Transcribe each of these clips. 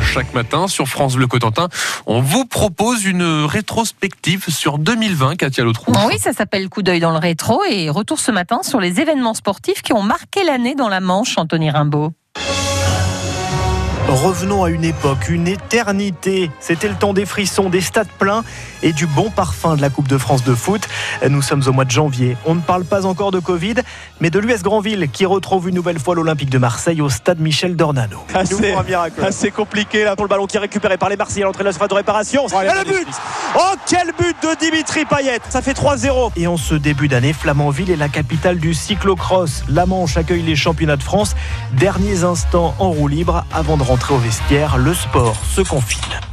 chaque matin sur France Bleu Cotentin, on vous propose une rétrospective sur 2020, Katia Lautrou. Oui, ça s'appelle Coup d'œil dans le rétro et retour ce matin sur les événements sportifs qui ont marqué l'année dans la Manche, Anthony Rimbaud. Revenons à une époque, une éternité. C'était le temps des frissons, des stades pleins et du bon parfum de la Coupe de France de foot. Nous sommes au mois de janvier. On ne parle pas encore de Covid, mais de l'US Grandville qui retrouve une nouvelle fois l'Olympique de Marseille au stade Michel Dornano. Assez, assez compliqué là pour le ballon qui est récupéré par les Marseillais à l'entrée de la surface de réparation. et le but Oh, quel but de Dimitri Payet Ça fait 3-0. Et en ce début d'année, Flamanville est la capitale du cyclocross. La Manche accueille les championnats de France. Derniers instants en roue libre avant de rentrer au vestiaire. Le sport se confine.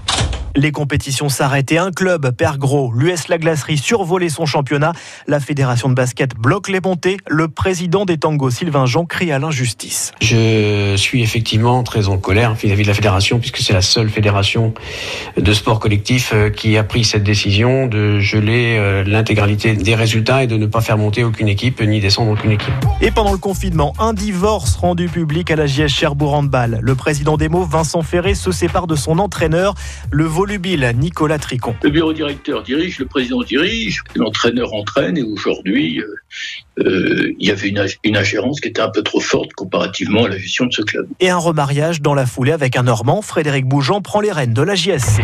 Les compétitions s'arrêtent et un club perd gros. L'US La Glacerie survolait son championnat. La fédération de basket bloque les montées. Le président des tangos, Sylvain Jean, crie à l'injustice. Je suis effectivement très en colère vis-à-vis de la fédération puisque c'est la seule fédération de sport collectif euh, qui a pris cette décision de geler euh, l'intégralité des résultats et de ne pas faire monter aucune équipe ni descendre aucune équipe. Et pendant le confinement, un divorce rendu public à la JS Cherbourg Handball. Le président des mots, Vincent Ferré, se sépare de son entraîneur, le volubile Nicolas Tricon. Le bureau directeur dirige, le président dirige, l'entraîneur entraîne et aujourd'hui, euh, euh, il y avait une, une ingérence qui était un peu trop forte comparativement à la gestion de ce club. Et un remariage dans la foulée avec un Normand, Frédéric Bougeant prend les rênes de la JSC.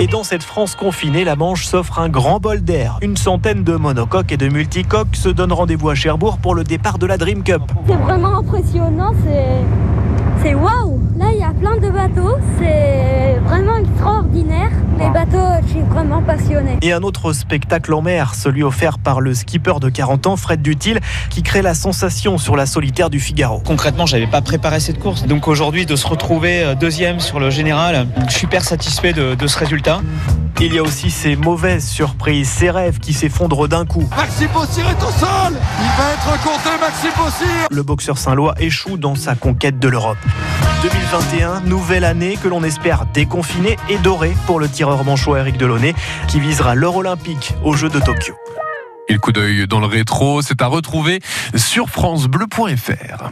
Et dans cette France confinée, la Manche s'offre un grand bol d'air. Une centaine de monocoques et de multicoques se donnent rendez-vous à Cherbourg pour le départ de la Dream Cup. C'est vraiment impressionnant, c'est c'est waouh Là, il y a plein de bateaux, c'est vraiment extraordinaire. Les bateaux, je suis vraiment passionné. Et un autre spectacle en mer, celui offert par le skipper de 40 ans, Fred Dutil, qui crée la sensation sur la solitaire du Figaro. Concrètement, j'avais pas préparé cette course. Donc aujourd'hui, de se retrouver euh, deuxième sur le général, je suis super satisfait de, de ce résultat. Il y a aussi ces mauvaises surprises, ces rêves qui s'effondrent d'un coup. Maxime Bossir est au sol Il va être compté, Maxime Bossir Le boxeur saint-lois échoue dans sa conquête de l'Europe. 2021, nouvelle année que l'on espère déconfinée et dorée pour le tireur manchot Eric Delaunay qui visera l'or olympique aux Jeux de Tokyo. Et le coup d'œil dans le rétro, c'est à retrouver sur francebleu.fr.